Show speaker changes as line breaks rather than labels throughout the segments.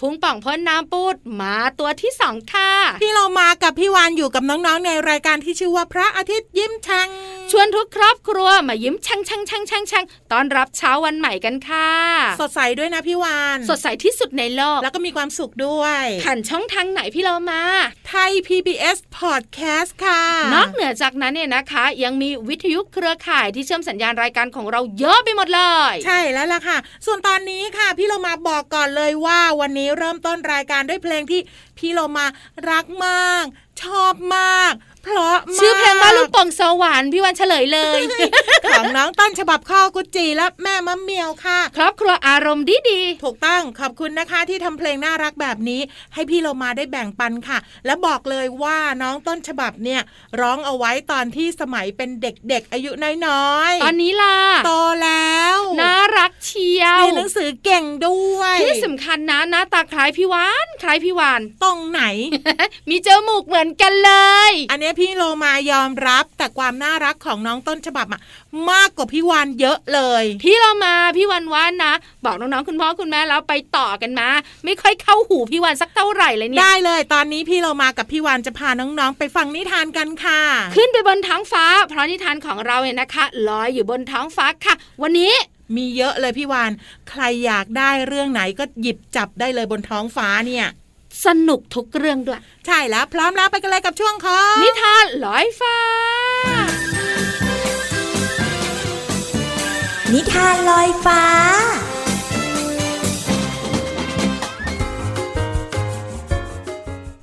พุ
งป่อง
พ่นน้ำ
ปูดมาตัวที่สองค่ะ
พี่เรามากับพี่วานอยู่กับน้องๆในรายการที่ชื่อว่าพระอาทิตย์ยิ้มช่าง
ชวนทุกครอบครัวมายิ้มช่างช่างช่างช่างช่างต้อนรับเช้าวันใหม่กันค่ะ
สดใสด้วยนะพี่วาน
สดใสที่สุดในโลก
แล้วก็มีความสุขด้วย
ผ่านช่องทางไหนพี่เรามา
ไทย PBS Podcast ค่ะ
นอกเหนือจากนั้นเนี่ยนะคะ ยังมีวิทยุเครือข่ายที่เชื่อมสัญญาณรายการของเราเยอะไปหมดเลย
ใช่แล้วล่ะค่ะ ส่วนตอนนี้ค่ะ พี่เรามาบอกก่อนเลยว่าวันนี้เริ่มต้นรายการด้วยเพลงที่พี่เรามารักมาก ชอบมาก เพราะมาก
ชื่อเพลงว่าลูกโป่งสวรรค์พี่วันเฉลยเลย
ของน้องต้นฉบับข้าวกุจีและแม่มะเมียวค่ะ
ครอบครัวอารมณ์ดีดี
ถูกต้องขอบคุณนะคะที่ทำเพลงน่ารักแบบนี้ ให้พี่เรามาได้แบ่งปันค่ะ และบอกเลยว่าน้องต้นฉบับเนี่ย ร้องเอาไว้ตอนที่สมัยเป็นเด็กๆอายุน้อยๆ
ตอนนี้ล่ะ
โตแล้ว
น่ารักเชียว
เรียนหนังสือเก่งด้วย
ที่สำคัญนะหน้าตาคล้ายพี่วานคล้ายพี่วาน
ตรงไหน
มีจมูกเหมือนกันเลย
อันเนี้ยพี่โล
มายอมรับแต่ความน่ารักของน้องต้นฉบับอะมากกว่าพี่วานเยอะเลย
พี่เรามาพี่วันวานนะ บอกน้องๆคุณพ่อคุณแม่แล้วไปต่อกันมา ไม่ค่อยเข้าหูพี่วันสักเท่าไหร่เลยเนี่ย
ได้เลย ตอนนี้พี่เรามากับพี่วานจะพาน้องๆไปฟังนิทานกันค่ะ
ขึ้นไปบนท้องฟ้า เพราะนิทานของเราเนี่ยนะคะลอยอยู่บนท้องฟ้าค่ะ วันนี้
มีเยอะเลยพี่วาน ใครอยากได้เรื่องไหนก็หยิบจับได้เลยบนท้องฟ้าเนี่ย
สนุกทุกเรื่องด้วย
ใช่แล้วพร้อมแล้วไปกันเลยกับช่วงของ
นิทานลอยฟ้า
นิทานลอยฟ้า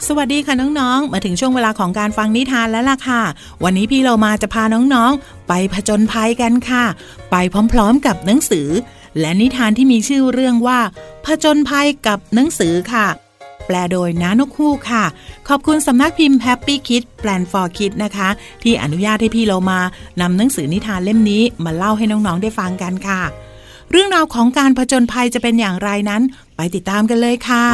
สวัสดีค่ะน้องๆ มาถึงช่วงเวลาของการฟังนิทานแล้วล่ะค่ะ วันนี้พี่เรามาจะพาน้องๆ ไปผจญภัยกันค่ะ ไปพร้อมๆกับหนังสือ และนิทานที่มีชื่อเรื่องว่า ผจญภัยกับหนังสือค่ะ แปลโดยน้านกฮูกค่ะ ขอบคุณสำนักพิมพ์ Happy Kids Plan for Kid นะคะ ที่อนุญาตให้พี่เรามานำหนังสือนิทานเล่มนี้มาเล่าให้น้องๆได้ฟังกันค่ะ เรื่องราวของการผจญภัยจะเป็นอย่างไรนั้น ไปติดตามกันเลยค่ะ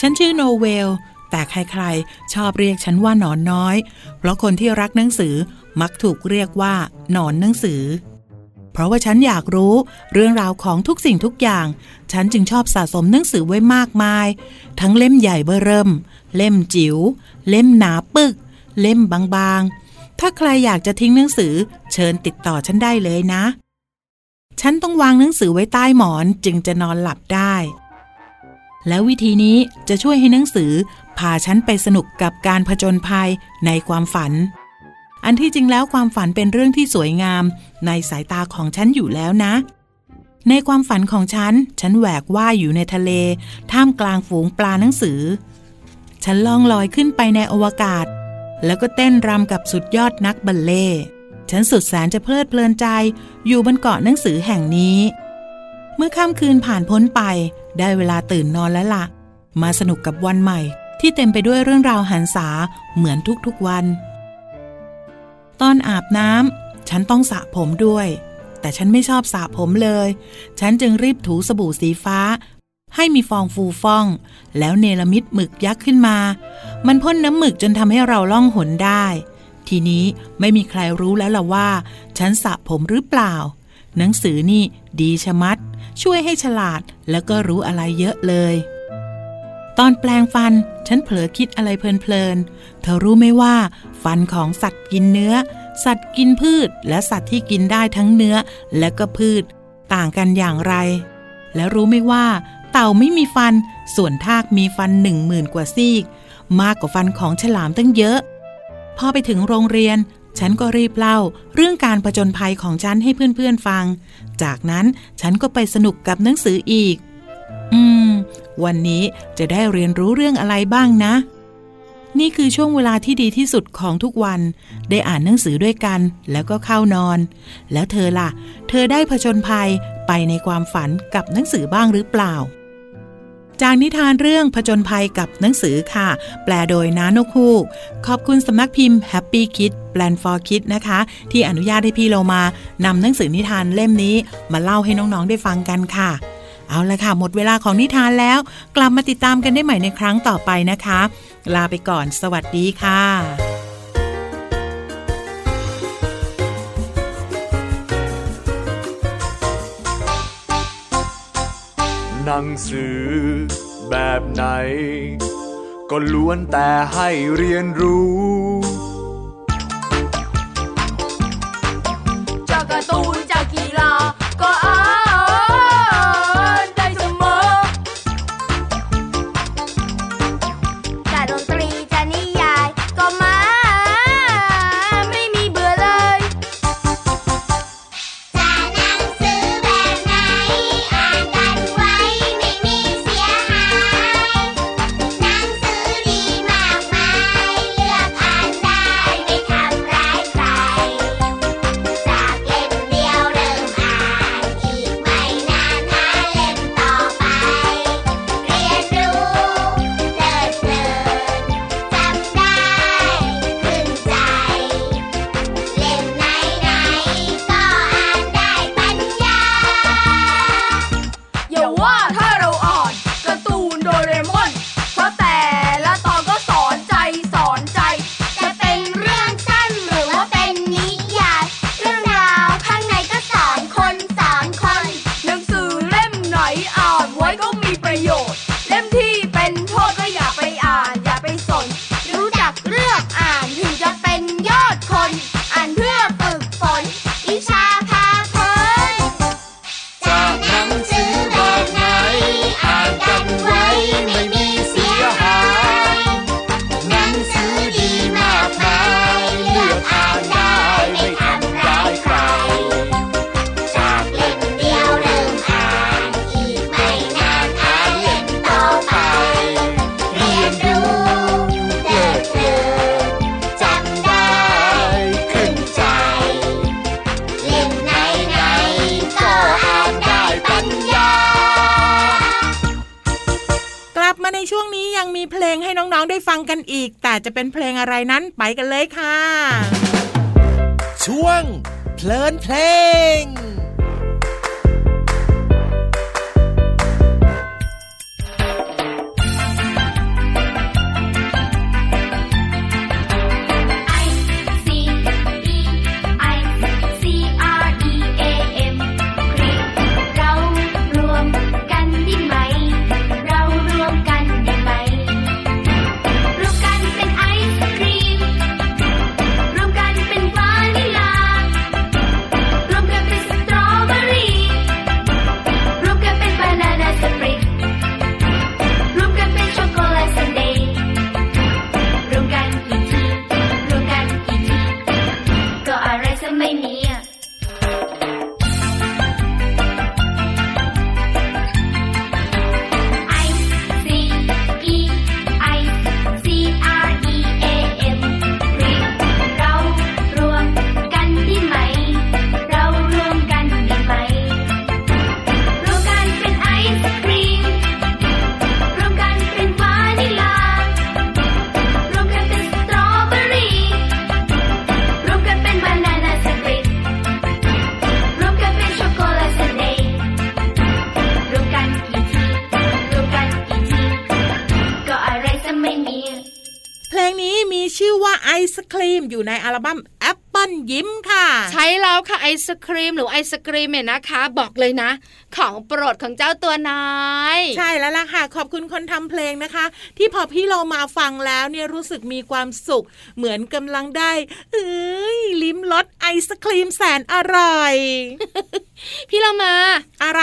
ฉันชื่อโนเวล แต่ใครๆ ชอบเรียกฉันว่าหนอนน้อย เพราะคนที่รักหนังสือมักถูกเรียกว่าหนอนหนังสือ ราะว่าฉันอยากรู้เรื่องราวของทุกสิ่งทุกอย่าง ฉันจึงชอบสะสมหนังสือไว้มากมาย ทั้งเล่มใหญ่เบ้อเริ่ม เล่มจิ๋ว เล่มหนาปึก เล่มบางๆ ถ้าใครอยากจะทิ้งหนังสือ เชิญติดต่อฉันได้เลยนะ ฉันต้องวางหนังสือไว้ใต้หมอนจึงจะนอนหลับได้ แล้ววิธีนี้จะช่วยให้หนังสือพาฉันไปสนุกกับการผจญภัยในความฝัน อันที่จริงแล้วความฝันเป็นเรื่องที่สวยงาม ในสายตาของฉันอยู่แล้วนะ ในความฝันของฉัน ฉันแหวกว่ายอยู่ในทะเล ท่ามกลางฝูงปลาหนังสือ ฉันล่องลอยขึ้นไปในอวกาศ แล้วก็เต้นรำกับสุดยอดนักบัลเล่ฉันสุดแสนจะเพลิดเพลินใจ อยู่บนเกาะหนังสือแห่งนี้ เมื่อค่ำคืนผ่านพ้นไป ได้เวลาตื่นนอนแล้วละ่ะ มาสนุกกับวันใหม่ ที่เต็มไปด้วยเรื่องราวหันษาเหมือนทุกๆวัน ตอนอาบน้ำฉันต้องสระผมด้วย แต่ฉันไม่ชอบสระผมเลย ฉันจึงรีบถูสบู่สีฟ้า ให้มีฟองฟูฟ่อง แล้วเนรมิตหมึกยักษ์ขึ้นมา มันพ่นน้ำหมึกจนทำให้เราล่องหนได้ ทีนี้ไม่มีใครรู้แล้วล่ะว่า ฉันสระผมหรือเปล่า หนังสือนี่ดีชะมัด ช่วยให้ฉลาดแล้วก็รู้อะไรเยอะเลย ตอนแปลงฟันฉันเผลอคิดอะไรเพลินๆ เธอรู้ไหมว่า ฟันของสัตว์กินเนื้อ สัตว์กินพืช และสัตว์ที่กินได้ทั้งเนื้อ และก็พืช ต่างกันอย่างไร และรู้ไหมว่า เต่าไม่มีฟัน ส่วนทากมีฟันหนึ่งหมื่นกว่าซีกมากกว่าฟันของฉลามตั้งเยอะ พอไปถึงโรงเรียน ฉันก็รีบเล่า เรื่องการผจญภัยของฉันให้เพื่อนๆฟัง จากนั้นฉันก็ไปสนุกกับหนังสืออีก อืม วันนี้จะได้เรียนรู้เรื่องอะไรบ้างนะ นี่คือช่วงเวลาที่ดีที่สุดของทุกวัน ได้อ่านหนังสือด้วยกันแล้วก็เข้านอน แล้วเธอล่ะ เธอได้ผจญภัยไปในความฝันกับหนังสือบ้างหรือเปล่า จากนิทานเรื่องผจญภัยกับหนังสือค่ะ แปลโดยน้านกฮูก ขอบคุณสำนักพิมพ์ Happy Kids Plan for Kids นะคะ ที่อนุญาตให้พี่เรามานำหนังสือนิทานเล่มนี้มาเล่าให้น้องๆได้ฟังกันค่ะ เอาละค่ะ หมดเวลาของนิทานแล้ว กลับมาติดตามกันได้ใหม่ในครั้งต่อไปนะคะ ลาไปก่อน สวัสดีค่ะ
หนังสือแบบไหน ก็ล้วนแต่ให้เรียนรู้
กันอี
ก แต่
จะเป็นเพลงอะไรนั้นไปกันเลยค่ะ
ช่วงเพลินเพลง
ว่าไอศครีมอยู่
ในอัลบั้มแอปเปิลยิ้มค่ะ
ใช่แล้วค่ะไอศครีมหรือไอศครีมเนี่ยนะคะ บอกเลยนะ ของโปรดของเจ้าตัวน้อย
ใช่แล้วล่ะค่ะ ขอบคุณคนทำเพลงนะคะ ที่พอพี่โลมาฟังแล้วเนี่ยรู้สึกมีความสุข เหมือนกำลังได้เอ้ยลิ้มรสไอศครีมแสนอร่อย
พี่โลมา
อะไร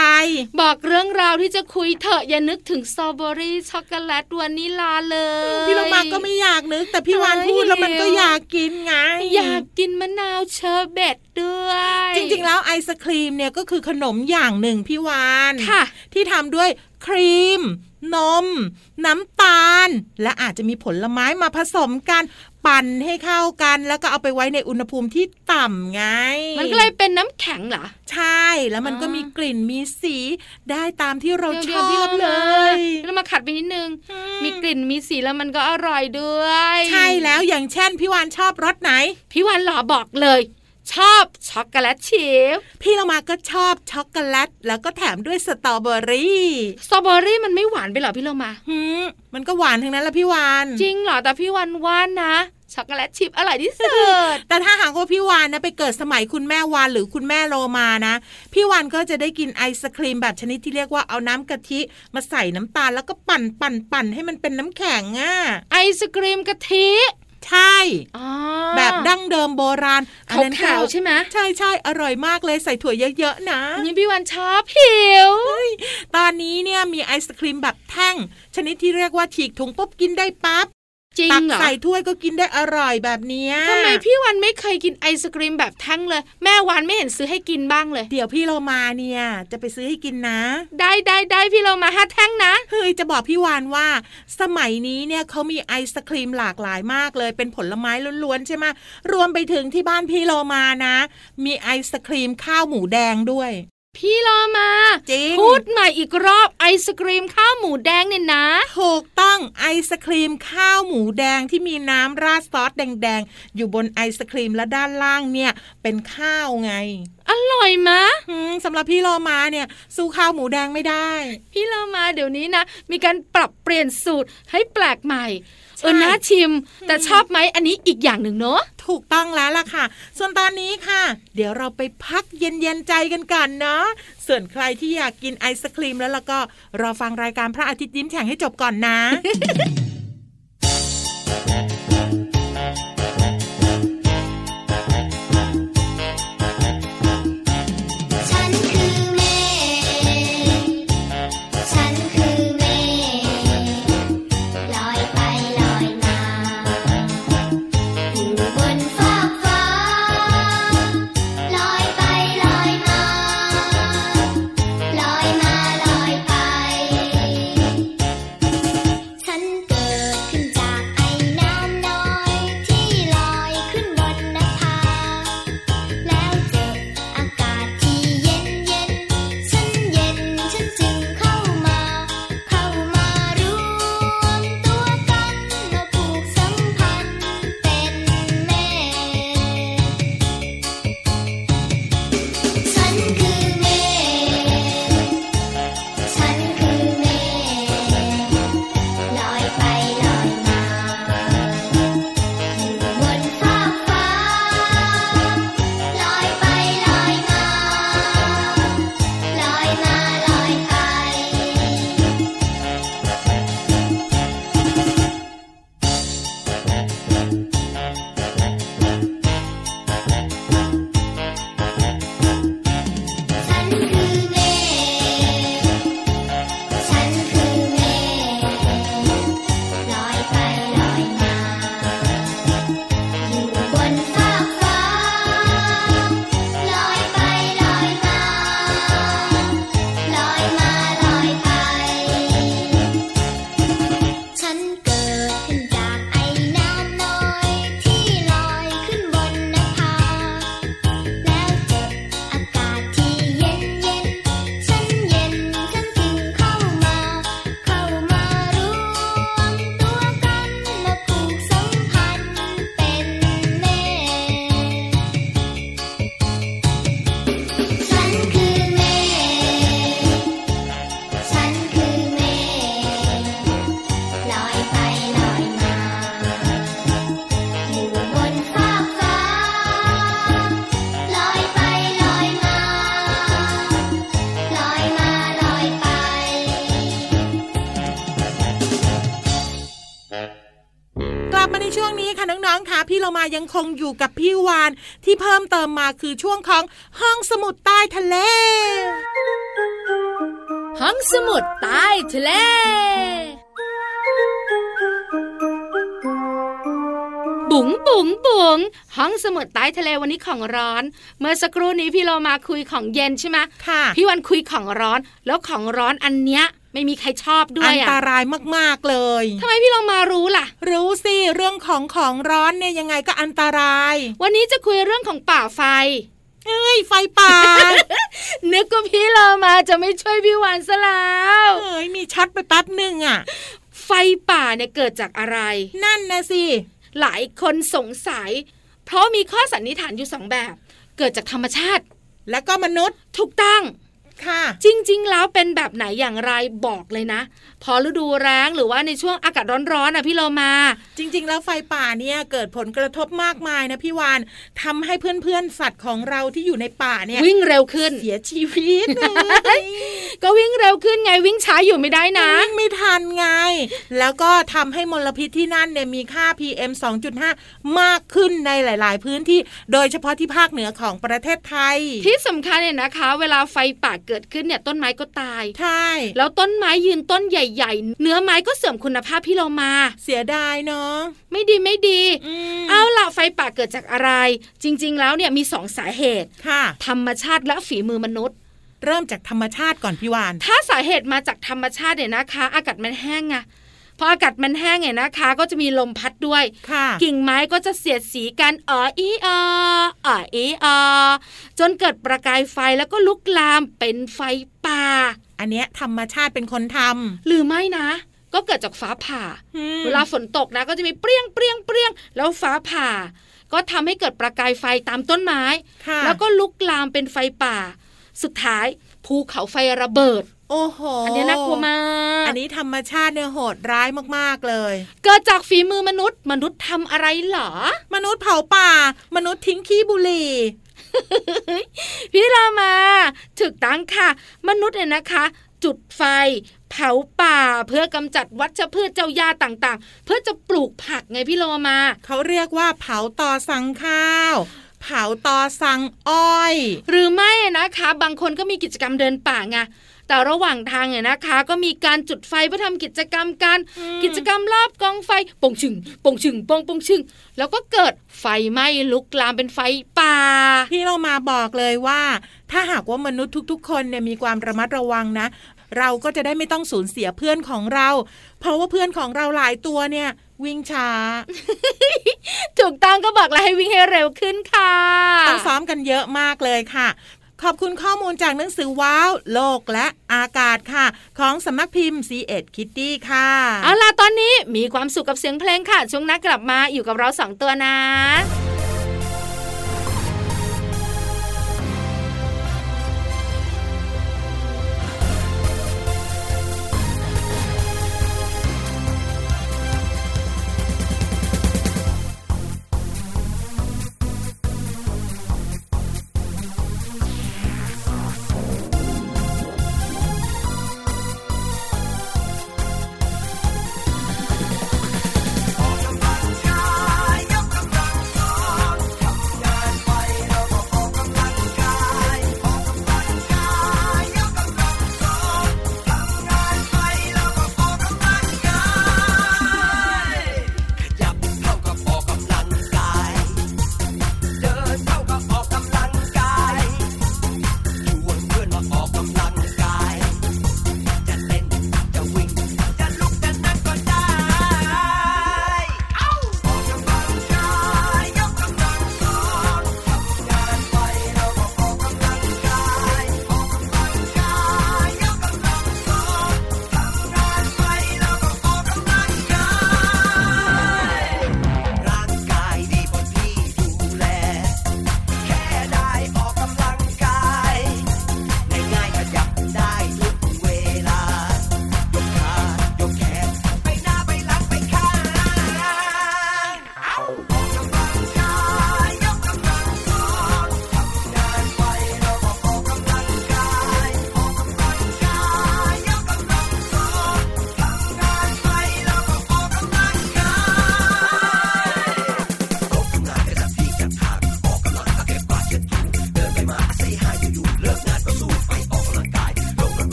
บอกเรื่องราวที่จะคุยเถอะอย่านึกถึงสตรอเบอรี่ช็อกโกแลตวานิลาเลย
พี่เรามาก็ไม่อยากนึก แต่พี่วาน
เอ้ย
พูดแล้วมันก็อยากกินไง
อยากกินมะนาวเชอร์เบตด้วย
จริงๆ แล้วไอศครีมเนี่ยก็คือขนมอย่างหนึ่งพี่วาน
ค่ะ
ที่ทำด้วยครีม นม น้ำตาล และอาจจะมีผลไม้มาผสมกัน ปั่นให้เข้ากัน แล้วก็เอาไปไว้ในอุณหภูมิที่ต่ำไง
มันก็เลยเป็นน้ำแข็งเหรอ
ใช่แล้วมันก็
อ๋อ
มีกลิ่นมีสีได้ตามที่เราช
ดี๋ยว
อ
ๆพี่
บ
รา
เล
มายเรามาขัดไปนิดนึง
อื
มีกลิ่นมีสีแล้วมันก็อร่อยด้วย
ใช่แล้วอย่างเช่นพี่วานชอบรสไหน
พี่วันหล่อบอกเลย ชอบช็อกโกแลตชิพ
พี่เรามาก็ชอบช็อกโกแลต แล้วก็แถมด้วยสตรอเบอรี่
สตรอเบอรี่มันไม่หวานไปเหรอพี่เรามา
หืมมันก็หวานทั้งนั้นแหละพี่วาน
จริงเหรอแต่พี่วันว่านะช็อกโกแลตชิพอร่อยที่สุด
แต่ถ้าหากว่าพี่วานนะไปเกิดสมัยคุณแม่วานหรือคุณแม่โลมานะ พี่วานก็จะได้กินไอศครีมแบบชนิดที่เรียกว่าเอาน้ำกะทิ มาใส่น้ำตาลแล้วก็ปั่นปั่นปั่นให้มันเป็นน้ำแข็งอะ
ไอศกรีมกะทิ
ใช่
อ๋อ
แบบดั้งเดิมโบราณอันนั้นก็
ขาวๆใช่ไหม
ใช่ใช่อร่อยมากเลยใส่ถั่วเยอะๆนะ
อันนี้พี่วันชอบหิว
ตอนนี้เนี่ยมีไอศครีมแบบแท่ง ชนิดที่เรียกว่าฉีกถุงปุ๊บกินได้ปั๊บ
จริง
ตัก
เหรอ
ใส่ถ้วยก็กินได้อร่อยแบบเนี้ย
ทำไมพี่วันไม่เคยกินไอศกรีมแบบแท่งเลย แม่วันไม่เห็นซื้อให้กินบ้างเลย
เดี๋ยวพี่เรามาเนี่ยจะไปซื้อให้กินนะ
ได้ได้ได้พี่เรามาห้าแท่งนะ
เฮ้ยจะบอกพี่วานว่า สมัยนี้เนี่ยเขามีไอศครีมหลากหลายมากเลย เป็นผลไม้ล้วนๆใช่ไหมรวมไปถึงที่บ้านพี่โลมานะ มีไอศครีมข้าวหมูแดงด้วย
พี่เรามา
จริง
พูดใหม่อีกรอบไอศกรีมข้าวหมูแดงเนี่ยนะ
ถูกต้องไอศครีมข้าวหมูแดงที่มีน้ำราดซอสแดงๆ อยู่บนไอศครีมและด้านล่างเนี่ย เป็นข้าวไง
อร่อยมะ
อืมสำหรับพี่โลมาเนี่ย สู้ข้าวหมูแดงไม่ได้
พี่เรามาเดี๋ยวนี้นะ มีการปรับเปลี่ยนสูตรให้แปลกใหม่
ใช่
เออน่าชิม แต่ชอบไหมอันนี้อีกอย่างหนึ่งเนอะ
ถูกต้องแล้วล่ะค่ะ ส่วนตอนนี้ค่ะ เดี๋ยวเราไปพักเย็นๆใจกันก่อนเนาะส่วนใครที่อยากกินไอศครีมแล้วล่ะก็รอฟังรายการพระอาทิตย์ยิ้มแฉ่งให้จบก่อนนะ วงนี้ค่ะน้องๆค่ะพี่เรามายังคงอยู่กับพี่วานที่เพิ่มเติมมาคือช่วงของห้องสมุดใต้ทะเล
ห้องสมุดใต้ทะเลบุ๋งบุ๋งบุ๋งห้องสมุดใต้ทะเลวันนี้ของร้อน เมื่อสักครู่นี้พี่เรามาคุยของเย็นใช่ไหม
ค่ะ
พี่วันคุยของร้อน แล้วของร้อนอันเนี้ย ไม่มีใครชอบด้ว
อั
ย
น
อะ
ตรายมากๆเลย
ทำไมพี่เรามารู้ล่ะ
รู้สิเรื่องของของร้อนเนี่ยยังไงก็อันตราย
วันนี้จะคุยเรื่องของป่าไฟ
เอ้ยไฟป่า
นึกว่าพี่เรามาจะไม่ช่วยพี่วานซะแล้ว
เอ้ยมีช็อตไปแป๊บหนึ่งอะ
ไฟป่าเนี่ยเกิดจากอะไร
นั่นนะสิ
หลายคนสงสัย เพราะมีข้อสันนิษฐานอยู่สองแบบ เกิดจากธรรมชาติ
แล้วก็มนุษย์
ถูกต้อง
ค่ะ
จริง ๆ แล้วเป็นแบบไหนอย่างไรบอกเลยนะ พอฤดูแล้งหรือว่าในช่วงอากาศร้อนๆนะพี่เรามา
จริง ๆ แล้วไฟป่าเนี่ยเกิดผลกระทบมากมายนะพี่วานทำให้เพื่อนๆสัตว์ของเราที่อยู่ในป่าเนี่ย
วิ่งเร็วขึ้น
เสียชีวิต
ก็วิ่งเร็วขึ้นไงวิ่งช้าอยู่ไม่ได้นะ
วิ่งไม่ทันไง แล้วก็ทำให้มลพิษที่นั่นเนี่ยมีค่า PM 2.5 มากขึ้นในหลาย ๆ พื้นที่ โดยเฉพาะที่ภาคเหนือของประเทศไทย
ที่สำคัญเนี่ยนะคะ เวลาไฟป่าเกิดขึ้นเนี่ยต้นไม้ก็ตาย
ใช่
แล้วต้นไม้ยืนต้นใหญ่ๆ เนื้อไม้ก็เสื่อมคุณภาพพี่เรามา
เสียดายเนาะ
ไม่ดีไม่ดี
อืม
เอาล่ะไฟป่าเกิดจากอะไร จริง ๆ แล้วเนี่ยมีสองสาเหตุ
ค่ะ
ธรรมชาติและฝีมือมนุษย์
เริ่มจากธรรมชาติก่อนพี่วาน
ถ้าสาเหตุมาจากธรรมชาติเนี่ยนะคะ อากาศมันแห้งไง พออากาศมันแห้งเนี่ยนะคะ ก็จะมีลมพัดด้วย
ค่ะ
กิ่งไม้ก็จะเสียดสีกันอ๋ออีอออ๋ออีออจนเกิดประกายไฟแล้วก็ลุกลามเป็นไฟป่า
อันเนี้ยธรรมชาติเป็นคนท
หรือไม่นะก็เกิดจากฟ้าผ่าำ
อืม
เวลาฝนตกนะ ก็จะมีเปรี้ยงเปรี้ยงเปรี้ยงแล้วฟ้าผ่า ก็ทำให้เกิดประกายไฟตามต้นไม้
ค่ะ
แล้วก็ลุกลามเป็นไฟป่า สุดท้ายภูเขาไฟระเบิด
โอ้โห
อันนี้น่ากลัวมาก
อันนี้ธรรมชาติเนี่ยโหดร้ายมากๆเลย
เกิดจากฝีมือมนุษย์ มนุษย์ทำอะไรเหรอ
มนุษย์เผาป่า มนุษย์ทิ้งขี้บุหรี่
พี่รามาถูกตั้งค่ะ มนุษย์เนี่ยนะคะ จุดไฟเผาป่าเพื่อกำจัดวัชพืชเจ้าหญ้าต่างๆ เพื่อจะปลูกผักไงพี่โลมา
เขาเรียกว่าเผาต่อสังข้าวเผาต่อสังอ้อย
หรือไม่นะคะ บางคนก็มีกิจกรรมเดินป่าไง แต่ระหว่างทางเนี่ยนะคะ ก็มีการจุดไฟเพื่อทำกิจกรรมกัน
อืม
กิจกรรมรอบกองไฟปงชึงปงชึงปงปงชึงแล้วก็เกิดไฟไหม้ลุกลามเป็นไฟป่า
ที่เรามาบอกเลยว่า ถ้าหากว่ามนุษย์ทุก ๆ คนเนี่ยมีความระมัดระวังนะ เราก็จะได้ไม่ต้องสูญเสียเพื่อนของเรา เพราะว่าเพื่อนของเราหลายตัวเนี่ยวิ่งช้า
ถูกต้องก็บอกแล้วให้วิ่งให้เร็วขึ้นค่ะ
ต้องซ้อมกันเยอะมากเลยค่ะ ขอบคุณข้อมูลจากหนังสือว้าว โลกและอากาศค่ะ ของสำนักพิมพ์ C ีเอ็ดคิตตี้ค่ะ
เอาล่ะตอนนี้มีความสุขกับเสียงเพลงค่ะ ช่วงนักกลับมาอยู่กับเราสองตัวนะ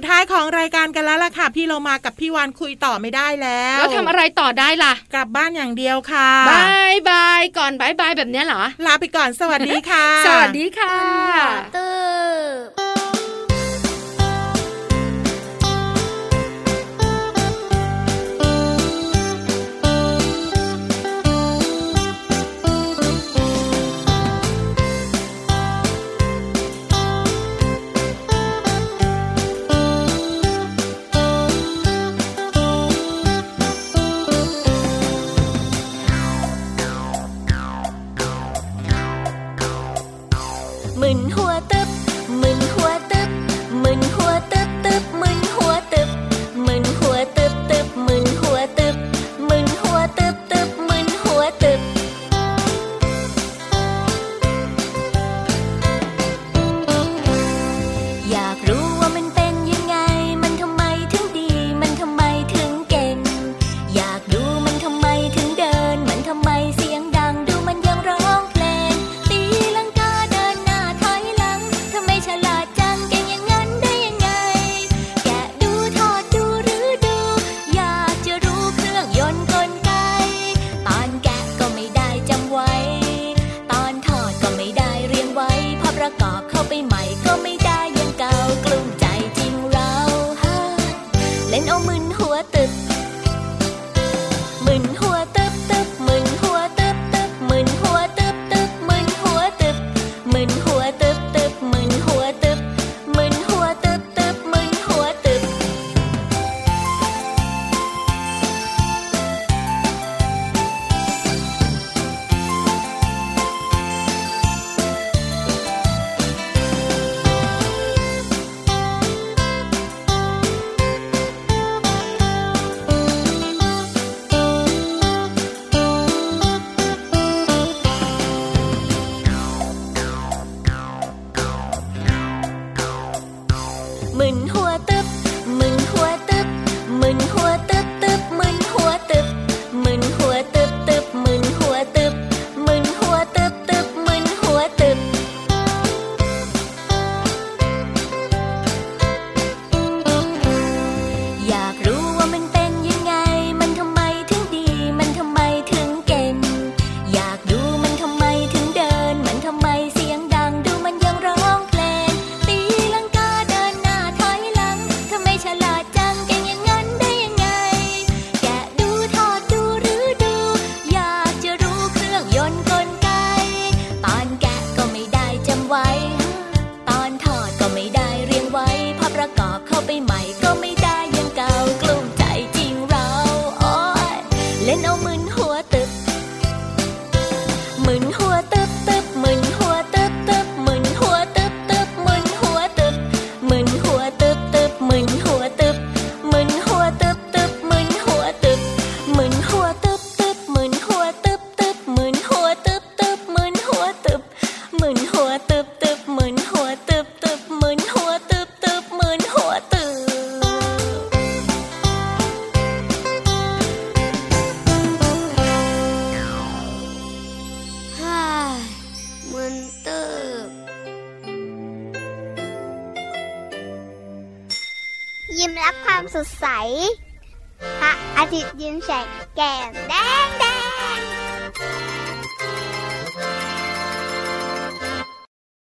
ดท้ายของรายการกันแล้วล่ะค่ะ พี่โลมากับพี่วานคุยต่อไม่ได้แล้ว
แล้วทำอะไรต่อได้ล่ะ
กลับบ้านอย่างเดียวค่ะ
bye bye ก่อน bye bye แบบนี้เหรอ
ลาไปก่อนสวัสดีค่ะ
สวัสดีค่ะ
ตื่